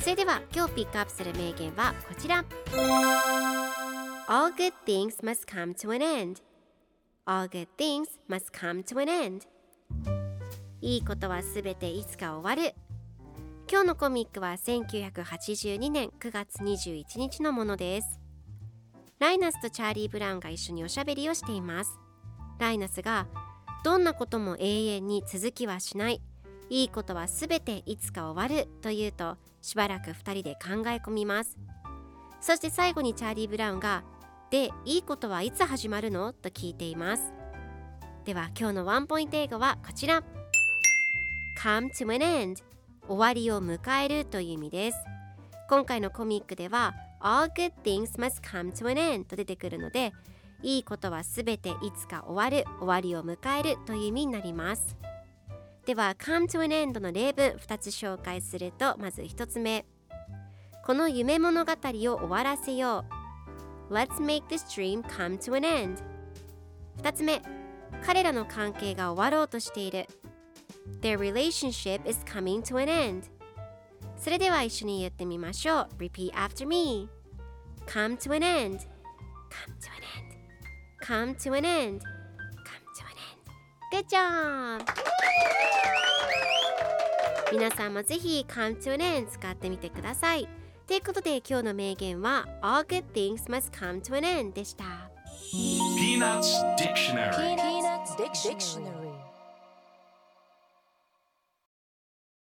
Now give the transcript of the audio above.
それでは今日ピックアップする名言はこちら。All good things must come to an end. All good things must come to an end. いいことはすべていつか終わる。今日のコミックは1982年9月21日のものです。ライナスとチャーリー・ブラウンが一緒におしゃべりをしています。ライナスがどんなことも永遠に続きはしない。いいことはすべていつか終わると言うとしばらく2人で考え込みます。そして最後にチャーリー・ブラウンがでいいことはいつ始まるのと聞いています。では今日のワンポイント英語はこちら。Come to an end. 終わりを迎えるという意味です。今回のコミックでは all good things must come to an end と出てくるのでいいことはすべていつか終わる終わりを迎えるという意味になります。では come to an end の例文2つ紹介するとまず1つ目この夢物語を終わらせよう Let's make this dream come to an end 2つ目彼らの関係が終わろうとしている Their relationship is coming to an end それでは一緒に言ってみましょう Repeat after me Come to an end Come to an end Come to an end Come to an end Good job! 皆さんもぜひ Come to an end 使ってみてくださいということで今日の名言は All good things must come to an end でした Peanuts Dictionary Peanuts Dictionary